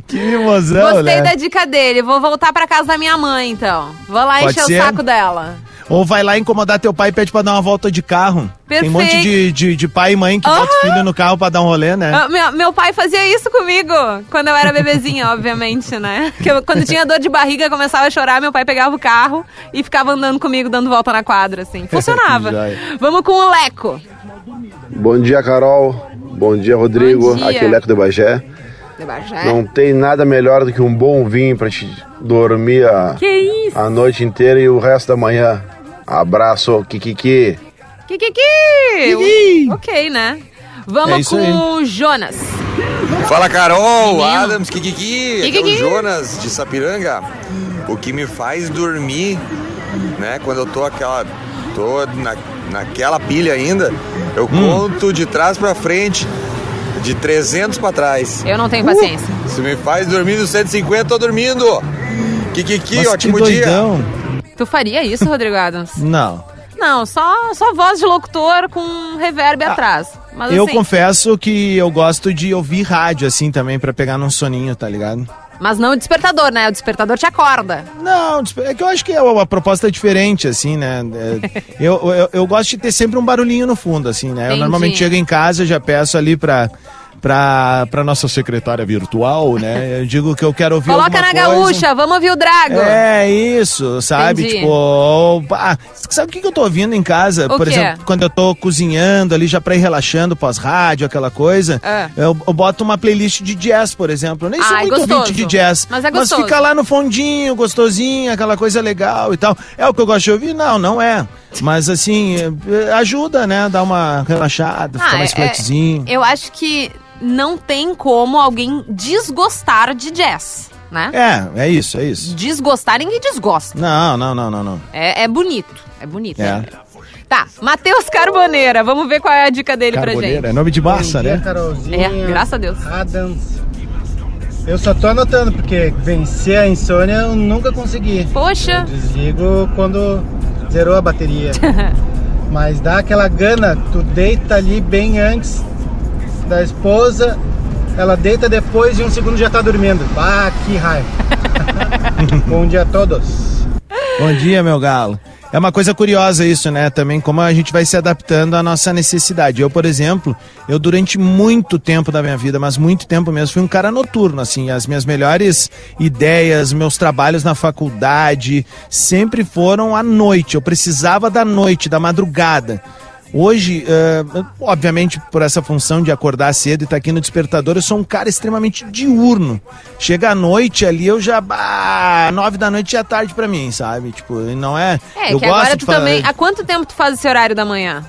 Que mimosão, Gostei né? da dica dele. Vou voltar pra casa da minha mãe, então. Vou lá Pode encher ser? o saco dela. Ou vai lá incomodar teu pai e pede pra dar uma volta de carro. Tem um monte Perfeito. de, de, de pai e mãe que bota o filho no carro pra dar um rolê, né? Ah, Meu, meu pai fazia isso comigo quando eu era bebezinha, obviamente, né? Que eu- quando tinha dor de barriga, começava a chorar, meu pai pegava o carro e ficava andando comigo, dando volta na quadra, assim. Funcionava. Joia. Vamos com o Leco. Bom dia, Carol. Bom dia, Rodrigo. Bom dia. Aqui é o Leco de Bagé. De Bagé. Não tem nada melhor do que um bom vinho pra te dormir a, Que isso? a noite inteira e o resto da manhã. Abraço, Kikiki. Kikiki! Ok, né? Vamos É com o Jonas. Fala Carol, Menino. Adams, Kikiki, aqui é o Kikiki. Jonas de Sapiranga. O que me faz dormir, né, quando eu tô aquela tô na, naquela pilha ainda, eu conto de trás pra frente, de 300 pra trás. Eu não tenho paciência. Se me faz dormir no 150, tô dormindo. Kikiki, Nossa, ótimo que dia. Tu faria isso, Rodrigo Adams? Não. Não, só, só voz de locutor com reverb atrás. Mas eu assim, confesso que eu gosto de ouvir rádio assim também pra pegar num soninho, tá ligado? Mas não o despertador, né? O despertador te acorda. Não, é que eu acho que a, a proposta é diferente, assim, né? É, eu, eu, eu gosto de ter sempre um barulhinho no fundo, assim, né? Eu Entendi. normalmente chego em casa, já peço ali pra, pra, pra nossa secretária virtual, né? Eu digo que eu quero ouvir Coloca na coisa. gaúcha, vamos ouvir o Drago. É isso, sabe? Entendi. Tipo, ah, sabe o que que eu tô ouvindo em casa? O Por quê? exemplo, quando eu tô cozinhando ali, já pra ir relaxando pós-rádio, aquela coisa, É. eu, eu boto uma playlist de jazz, por exemplo. Eu nem sou Ai, muito gostoso. ouvinte de jazz. Mas é gostoso. fica lá no fundinho, gostosinho, aquela coisa legal e tal. É o que eu gosto de ouvir? Não, não é. Mas assim, eh, ajuda, né? Dar uma relaxada, ficar Ah, mais é- flatzinho. Eu acho que não tem como alguém desgostar de jazz, né? É, é isso, é isso. Desgostar, ninguém desgosta. Não, não, não, não, não. É, é bonito, é bonito. É. Tá, Matheus Carboneira, vamos ver qual é a dica dele pra Carboneira, gente. é nome de massa, dia, né? Carolzinha. É, graças a Deus. Adams. Eu só tô anotando, porque vencer a insônia eu nunca consegui. Poxa. Eu desligo quando zerou a bateria. Mas dá aquela gana, tu deita ali bem antes da esposa, ela deita depois e um segundo já tá dormindo. Ah, que raiva. Bom dia a todos. Bom dia, meu galo. É uma coisa curiosa isso, né? Também como a gente vai se adaptando à nossa necessidade. Eu, por exemplo, eu durante muito tempo da minha vida, mas muito tempo mesmo, fui um cara noturno, assim. As minhas melhores ideias, meus trabalhos na faculdade sempre foram à noite. Eu precisava da noite, da madrugada. Hoje, uh, obviamente, por essa função de acordar cedo e estar tá aqui no despertador, eu sou um cara extremamente diurno. Chega à noite ali, eu já. Ah, nove da noite já é tarde para mim, sabe? Tipo, não é. É, eu que agora tu também. Há quanto tempo tu faz esse horário da manhã?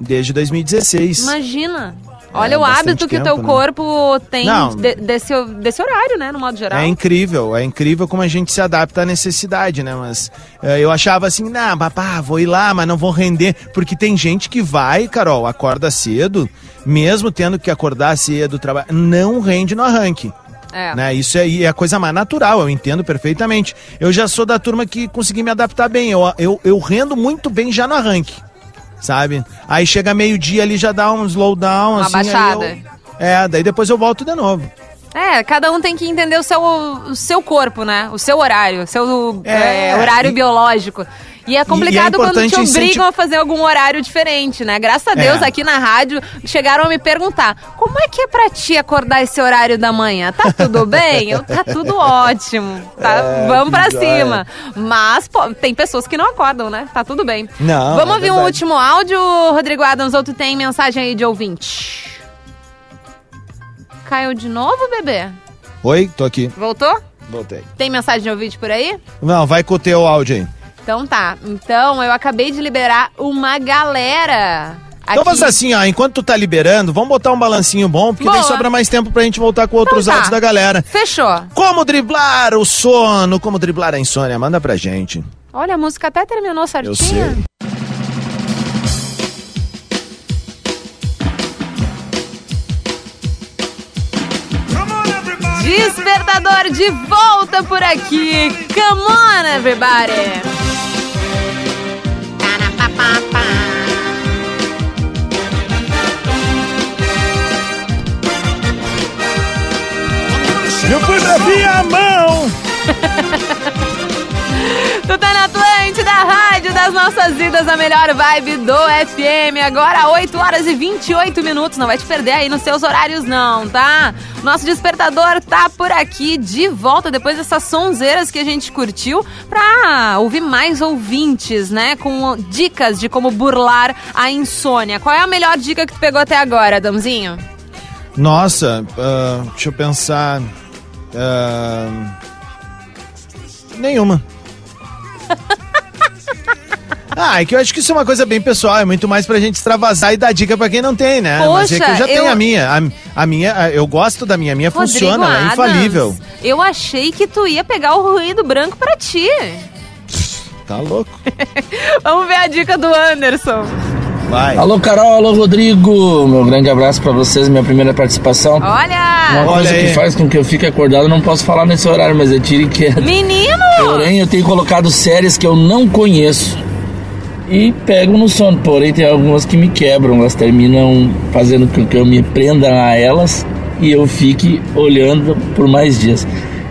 Desde 2016. Imagina. Olha é, o hábito que o teu né? corpo tem de, desse, desse horário, né, no modo geral. É incrível, é incrível como a gente se adapta à necessidade, né? Mas é, eu achava assim, não, papá, vou ir lá, mas não vou render. Porque tem gente que vai, Carol, acorda cedo, mesmo tendo que acordar cedo, trabalhar, não rende no arranque. É. Né? Isso é, é a coisa mais natural, eu entendo perfeitamente. Eu já sou da turma que consegui me adaptar bem. Eu, eu, eu rendo muito bem já no arranque sabe? Aí chega meio-dia ali já dá um slowdown, Uma assim. baixada. Eu, é, daí depois eu volto de novo. É, cada um tem que entender o seu, o seu corpo, né? O seu horário, o seu é, é, horário e, biológico. E é complicado e é quando te obrigam incentivo... a fazer algum horário diferente, né? Graças a Deus, é. aqui na rádio, chegaram a me perguntar: como é que é pra ti acordar esse horário da manhã? Tá tudo bem? Eu, tá tudo ótimo. Tá, é, vamos pra cima. Mas pô, tem pessoas que não acordam, né? Tá tudo bem. Não. Vamos é ouvir um último áudio, Rodrigo Adams, ou tu tem mensagem aí de ouvinte? Caiu de novo, bebê? Oi, tô aqui. Voltou? Voltei. Tem mensagem de ouvinte por aí? Não, vai com o teu áudio aí. Então tá. Então eu acabei de liberar uma galera. Então faz assim, ó, enquanto tu tá liberando, vamos botar um balancinho bom, porque Boa. daí sobra mais tempo pra gente voltar com outros então tá. áudios da galera. Fechou. Como driblar o sono, como driblar a insônia, manda pra gente. Olha, a música até terminou certinho. Eu sei. Despertador de volta por aqui. Come on, everybody. Eu fui pra minha mão. Tu tá na Atlântida, rádio das nossas vidas, a melhor vibe do FM. Agora 8 horas e 28 minutos. Não vai te perder aí nos seus horários, não, tá? Nosso despertador tá por aqui de volta depois dessas sonzeiras que a gente curtiu pra ouvir mais ouvintes, né? Com dicas de como burlar a insônia. Qual é a melhor dica que tu pegou até agora, Adãozinho? Nossa, uh, deixa eu pensar. Uh, nenhuma. Ah, é que eu acho que isso é uma coisa bem pessoal, é muito mais pra gente extravasar e dar dica pra quem não tem, né? Poxa, Mas é que eu já eu... tenho a minha. A, a, minha, eu gosto da minha, a minha Rodrigo funciona, Adams, é infalível. Eu achei que tu ia pegar o ruído branco pra ti. Tá louco. Vamos ver a dica do Anderson. Vai. Alô, Carol, alô, Rodrigo. Meu grande abraço para vocês, minha primeira participação. Olha! Uma coisa Olha que faz com que eu fique acordado, não posso falar nesse horário, mas é tiro e queda. Menino! Porém, eu tenho colocado séries que eu não conheço e pego no sono. Porém, tem algumas que me quebram, elas terminam fazendo com que eu me prenda a elas e eu fique olhando por mais dias.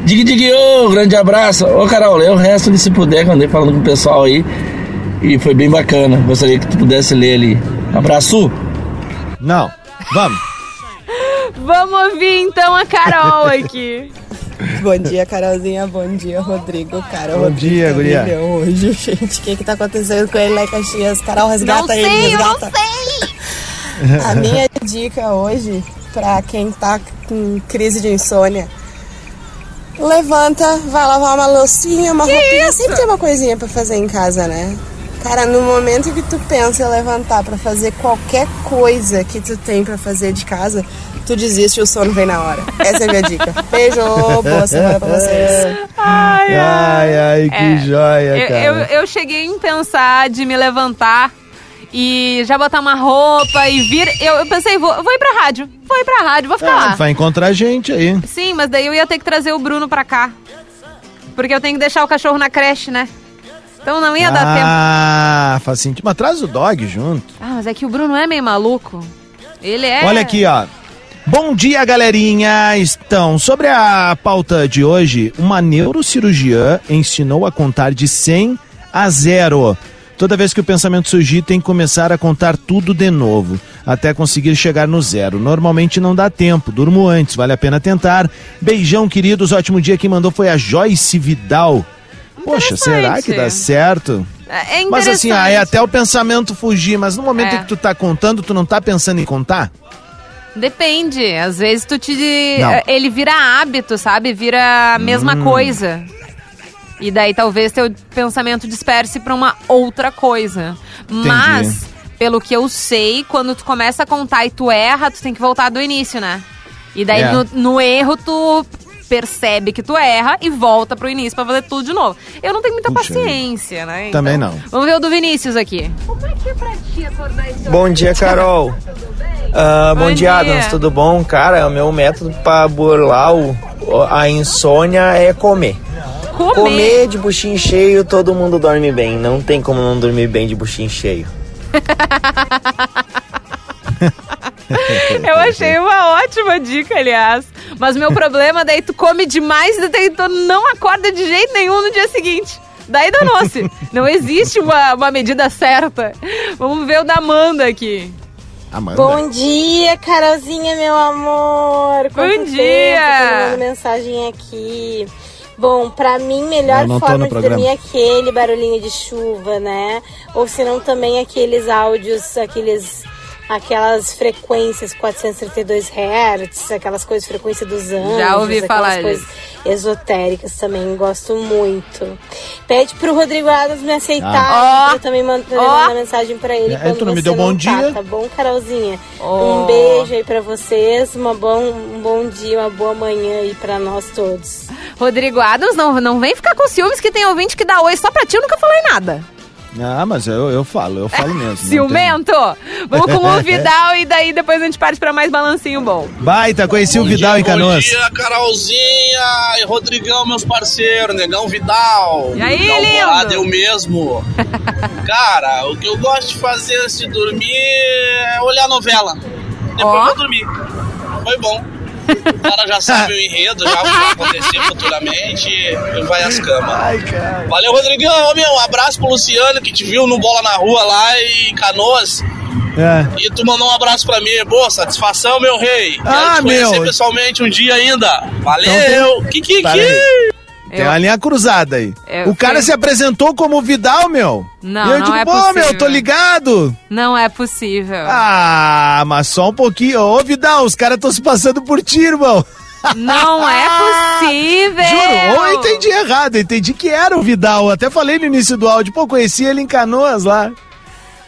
Dig Dig, ô, grande abraço. Ô, Carol, lê o resto de se puder, que eu andei falando com o pessoal aí e foi bem bacana. Gostaria que tu pudesse ler ali. Abraço! Não, vamos! vamos ouvir então a Carol aqui. Bom dia, Carolzinha. Bom dia, Rodrigo. Cara, Bom Rodrigo dia, guria. Hoje, gente, o que que tá acontecendo com ele lá em Caxias? Carol, resgata não ele, sei, resgata. não sei! A minha dica hoje, pra quem tá com crise de insônia, levanta, vai lavar uma loucinha, uma que roupinha. Isso? Sempre tem uma coisinha pra fazer em casa, né? Cara, no momento que tu pensa em levantar para fazer qualquer coisa que tu tem para fazer de casa, tu desiste e o sono vem na hora. Essa é a minha dica. Beijo, boa semana pra vocês. Ai, ai, ai que é, joia, cara. Eu, eu, cheguei em pensar de me levantar e já botar uma roupa e vir. Eu, eu pensei, vou, vou ir pra rádio. Vou ir pra rádio, vou ficar ah, lá. Vai encontrar gente aí. Sim, mas daí eu ia ter que trazer o Bruno pra cá. Porque eu tenho que deixar o cachorro na creche, né? Então não ia ah, dar tempo. Ah, faz sentido. Mas traz o dog junto. Ah, mas é que o Bruno é meio maluco. Ele é. Olha aqui, ó. Bom dia, galerinha! Então, sobre a pauta de hoje, uma neurocirurgiã ensinou a contar de 100 a zero. Toda vez que o pensamento surgir, tem que começar a contar tudo de novo, até conseguir chegar no zero. Normalmente não dá tempo, durmo antes, vale a pena tentar. Beijão, queridos, ótimo dia. Quem mandou foi a Joyce Vidal. Poxa, será que dá certo? É Mas assim, é até o pensamento fugir, mas no momento é. em que tu tá contando, tu não tá pensando em contar? Depende. Às vezes tu te. Não. Ele vira hábito, sabe? Vira a mesma hum. coisa. E daí talvez teu pensamento disperse para uma outra coisa. Entendi. Mas, pelo que eu sei, quando tu começa a contar e tu erra, tu tem que voltar do início, né? E daí é. no, no erro tu percebe que tu erra e volta pro início para fazer tudo de novo. Eu não tenho muita Puxa, paciência, né? Então, Também não. Vamos ver o do Vinícius aqui. Como é que é pra ti acordar esse Bom dia, Carol. Uh, bom, bom, dia, Adams, tudo bom? Cara, o meu método para burlar o, a insônia é comer. Comer. comer de buchinho cheio, todo mundo dorme bem. Não tem como não dormir bem de buchinho cheio. Eu achei uma ótima dica, aliás. Mas meu problema daí tu come demais e daí tu não acorda de jeito nenhum no dia seguinte. Daí danou-se. Não existe uma, uma medida certa. Vamos ver o da Amanda aqui. Amanda. Bom dia, Carolzinha, meu amor. Quanto Bom dia. Tempo, mensagem aqui. Bom, pra mim, melhor forma de programa. dormir é aquele barulhinho de chuva, né? Ou se não também aqueles áudios, aqueles aquelas frequências 432 Hz, aquelas coisas, frequência dos anjos. Já ouvi falar coisas esotéricas também, gosto muito. Pede pro Rodrigo Adams me aceitar, ah. eu também mando, oh. mandar mensagem pra ele. É, tu não me deu bom tá, dia. Tá bom, Carolzinha? Oh. Um beijo aí pra vocês, uma bom, um bom dia, uma boa manhã aí pra nós todos. Rodrigo Adams, não, não vem ficar com ciúmes que tem ouvinte que dá oi só pra ti, eu nunca falei nada. Ah, mas eu, eu falo, eu falo mesmo. Ciumento! Tem... Vamos com o Vidal e daí depois a gente parte pra mais balancinho bom. Baita, conheci bom o Vidal dia, em Canoas. Bom dia, Carolzinha e Rodrigão, meus parceiros, Negão Vidal. E aí, Vidal lindo? Bolado, eu mesmo. Cara, o que eu gosto de fazer antes de dormir é olhar novela. Depois oh. vou dormir. Foi bom. O cara já sabe o enredo, já o que vai acontecer futuramente e vai às camas. Ai, cara. Valeu, Rodrigão. Ô, meu, um abraço pro Luciano que te viu no Bola na Rua lá em Canoas. É. E tu mandou um abraço pra mim. Boa, satisfação, meu rei. Quero ah, te conhecer meu. pessoalmente um dia ainda. Valeu. Então. Tem uma linha cruzada aí. Eu o cara se apresentou como Vidal, meu. Não, e eu não digo, é pô, possível. meu, tô ligado. Não é possível. Ah, mas só um pouquinho. Ô, Vidal, os caras estão se passando por ti, irmão. Não é possível! Juro, ou eu entendi errado, eu entendi que era o Vidal. Até falei no início do áudio, pô, conheci ele em Canoas lá.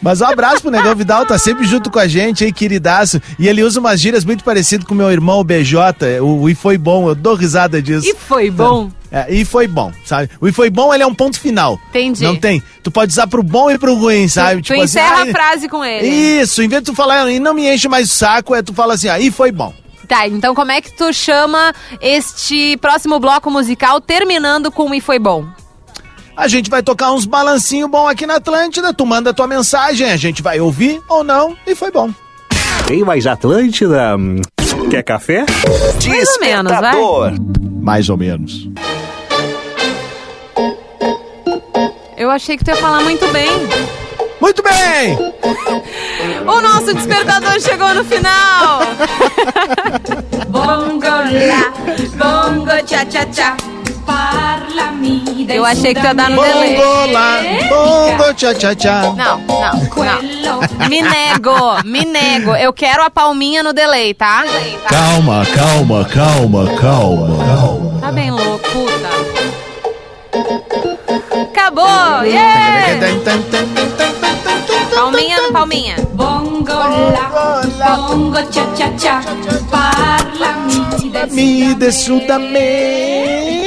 Mas um abraço pro Negão Vidal, tá sempre junto com a gente aí, queridaço. E ele usa umas gírias muito parecidas com o meu irmão, o BJ. O E foi bom, eu dou risada disso. E foi bom? É, e foi bom, sabe? O e foi bom, ele é um ponto final. Entendi. Não tem. Tu pode usar pro bom e pro ruim, sabe? Tu, tipo tu encerra assim, a frase com ele. Isso, em vez de tu falar, e não me enche mais o saco, é tu fala assim, ah, e foi bom. Tá, então como é que tu chama este próximo bloco musical terminando com E Foi Bom? A gente vai tocar uns balancinho bom aqui na Atlântida, tu manda tua mensagem, a gente vai ouvir ou não, e foi bom. Tem mais Atlântida? Quer café? Mais ou menos, vai. Mais ou menos. Eu achei que tu ia falar muito bem. Muito bem! O nosso despertador chegou no final! bongo lá, bongo tcha tcha tcha. Eu achei que tu ia dar no delay. Bongo lá, bongo tcha tcha tcha. Não, não, não. Me nego, me nego. Eu quero a palminha no delay, tá? Calma, calma, calma, calma. calma. Tá bem louco, puta. Acabou! Yeah! Palminha, palminha. Bongo la, bongo cha cha cha. Parla-me de Sudamérica.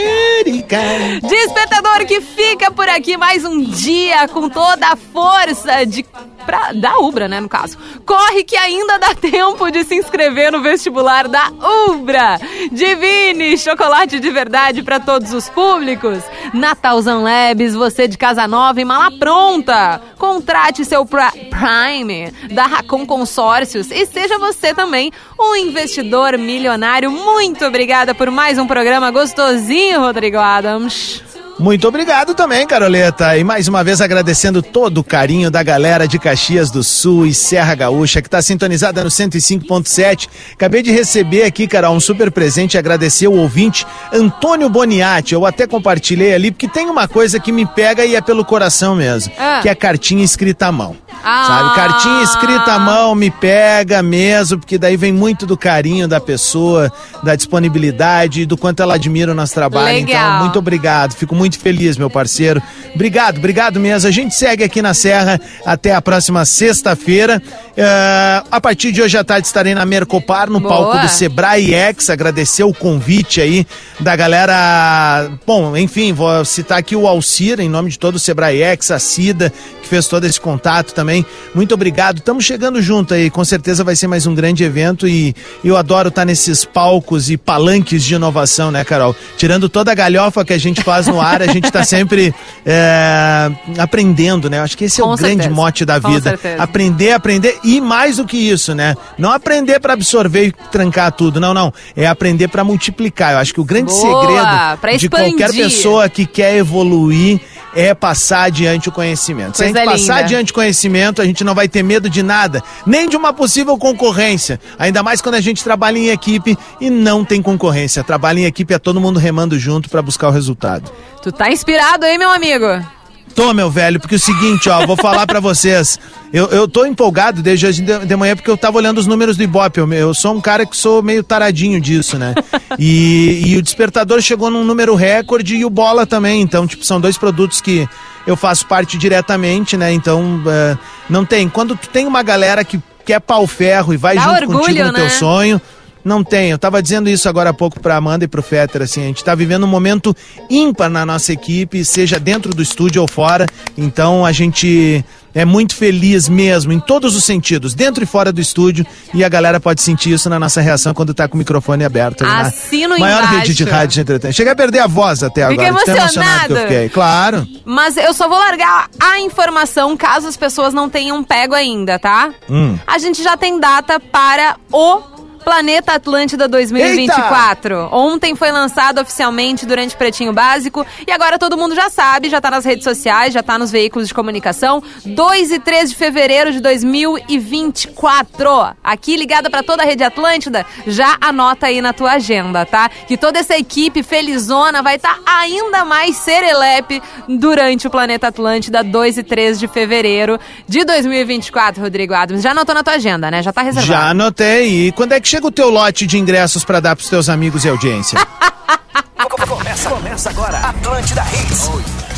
Despertador que fica por aqui mais um dia com toda a força de pra, da Ubra, né, no caso. Corre que ainda dá tempo de se inscrever no vestibular da Ubra. Divine, chocolate de verdade para todos os públicos. Natalzão Labs, você de casa nova e mala pronta. Contrate seu Prime da Racon Consórcios e seja você também um investidor milionário. Muito obrigada por mais um programa gostosinho, Rodrigo Adams. Muito obrigado também, Caroleta. E mais uma vez agradecendo todo o carinho da galera de Caxias do Sul e Serra Gaúcha, que está sintonizada no 105.7. Acabei de receber aqui, cara, um super presente e agradecer o ouvinte Antônio Boniati. Eu até compartilhei ali, porque tem uma coisa que me pega e é pelo coração mesmo, ah. que é a cartinha escrita à mão. Ah. Sabe? Cartinha escrita à mão me pega mesmo, porque daí vem muito do carinho da pessoa, da disponibilidade, do quanto ela admira o nosso trabalho. Então, Legal. Então, muito obrigado. Fico muito feliz, meu parceiro. Obrigado, obrigado mesmo. A gente segue aqui na Serra até a próxima sexta-feira. Uh, a partir de hoje à tarde estarei na Mercopar, no Boa. palco do Sebrae X. Agradecer o convite aí da galera. Bom, enfim, vou citar aqui o Alcira, em nome de todo o Sebrae X, a Cida, que fez todo esse contato também. Muito obrigado. Estamos chegando junto aí. Com certeza vai ser mais um grande evento e eu adoro estar nesses palcos e palanques de inovação, né, Carol? Tirando toda a galhofa que a gente faz no ar a gente está sempre é, aprendendo, né? Acho que esse é Com o certeza. grande mote da vida. Aprender, aprender e mais do que isso, né? Não aprender para absorver e trancar tudo, não, não. É aprender para multiplicar. Eu acho que o grande Boa, segredo de qualquer pessoa que quer evoluir é passar adiante o conhecimento. Coisa Se a gente passar adiante o conhecimento, a gente não vai ter medo de nada, nem de uma possível concorrência. Ainda mais quando a gente trabalha em equipe e não tem concorrência. Trabalha em equipe é todo mundo remando junto para buscar o resultado. Tu tá inspirado aí, meu amigo? Tô, meu velho, porque é o seguinte, ó, vou falar para vocês. Eu, eu tô empolgado desde hoje de, de, manhã porque eu tava olhando os números do Ibope. Eu, eu sou um cara que sou meio taradinho disso, né? E, e o despertador chegou num número recorde e o bola também. Então, tipo, são dois produtos que eu faço parte diretamente, né? Então, uh, não tem. Quando tu tem uma galera que quer pau ferro e vai Dá junto orgulho, contigo no né? teu sonho não tem. Eu tava dizendo isso agora há pouco pra Amanda e pro Fetter, assim, a gente tá vivendo um momento ímpar na nossa equipe, seja dentro do estúdio ou fora. Então a gente é muito feliz mesmo, em todos os sentidos, dentro e fora do estúdio. E a galera pode sentir isso na nossa reação quando tá com o microfone aberto. Assino Maior embaixo. rede de rádio de entretenimento. Cheguei a perder a voz até agora. Fiquei emocionado. que eu fiquei. Claro. Mas eu só vou largar a informação caso as pessoas não tenham pego ainda, tá? Hum. A gente já tem data para o Planeta Atlântida 2024. Eita! Ontem foi lançado oficialmente durante Pretinho Básico e agora todo mundo já sabe, já tá nas redes sociais, já tá nos veículos de comunicação. 2 e 3 de fevereiro de 2024. Aqui ligada para toda a Rede Atlântida, já anota aí na tua agenda, tá? Que toda essa equipe felizona vai estar tá ainda mais serelepe durante o Planeta Atlântida 2 e 3 de fevereiro de 2024, Rodrigo Adams. Já anotou na tua agenda, né? Já tá reservado. Já anotei. E quando é que chega o teu lote de ingressos para dar pros teus amigos e audiência. começa, começa agora, Atlântida Hits. Melhores.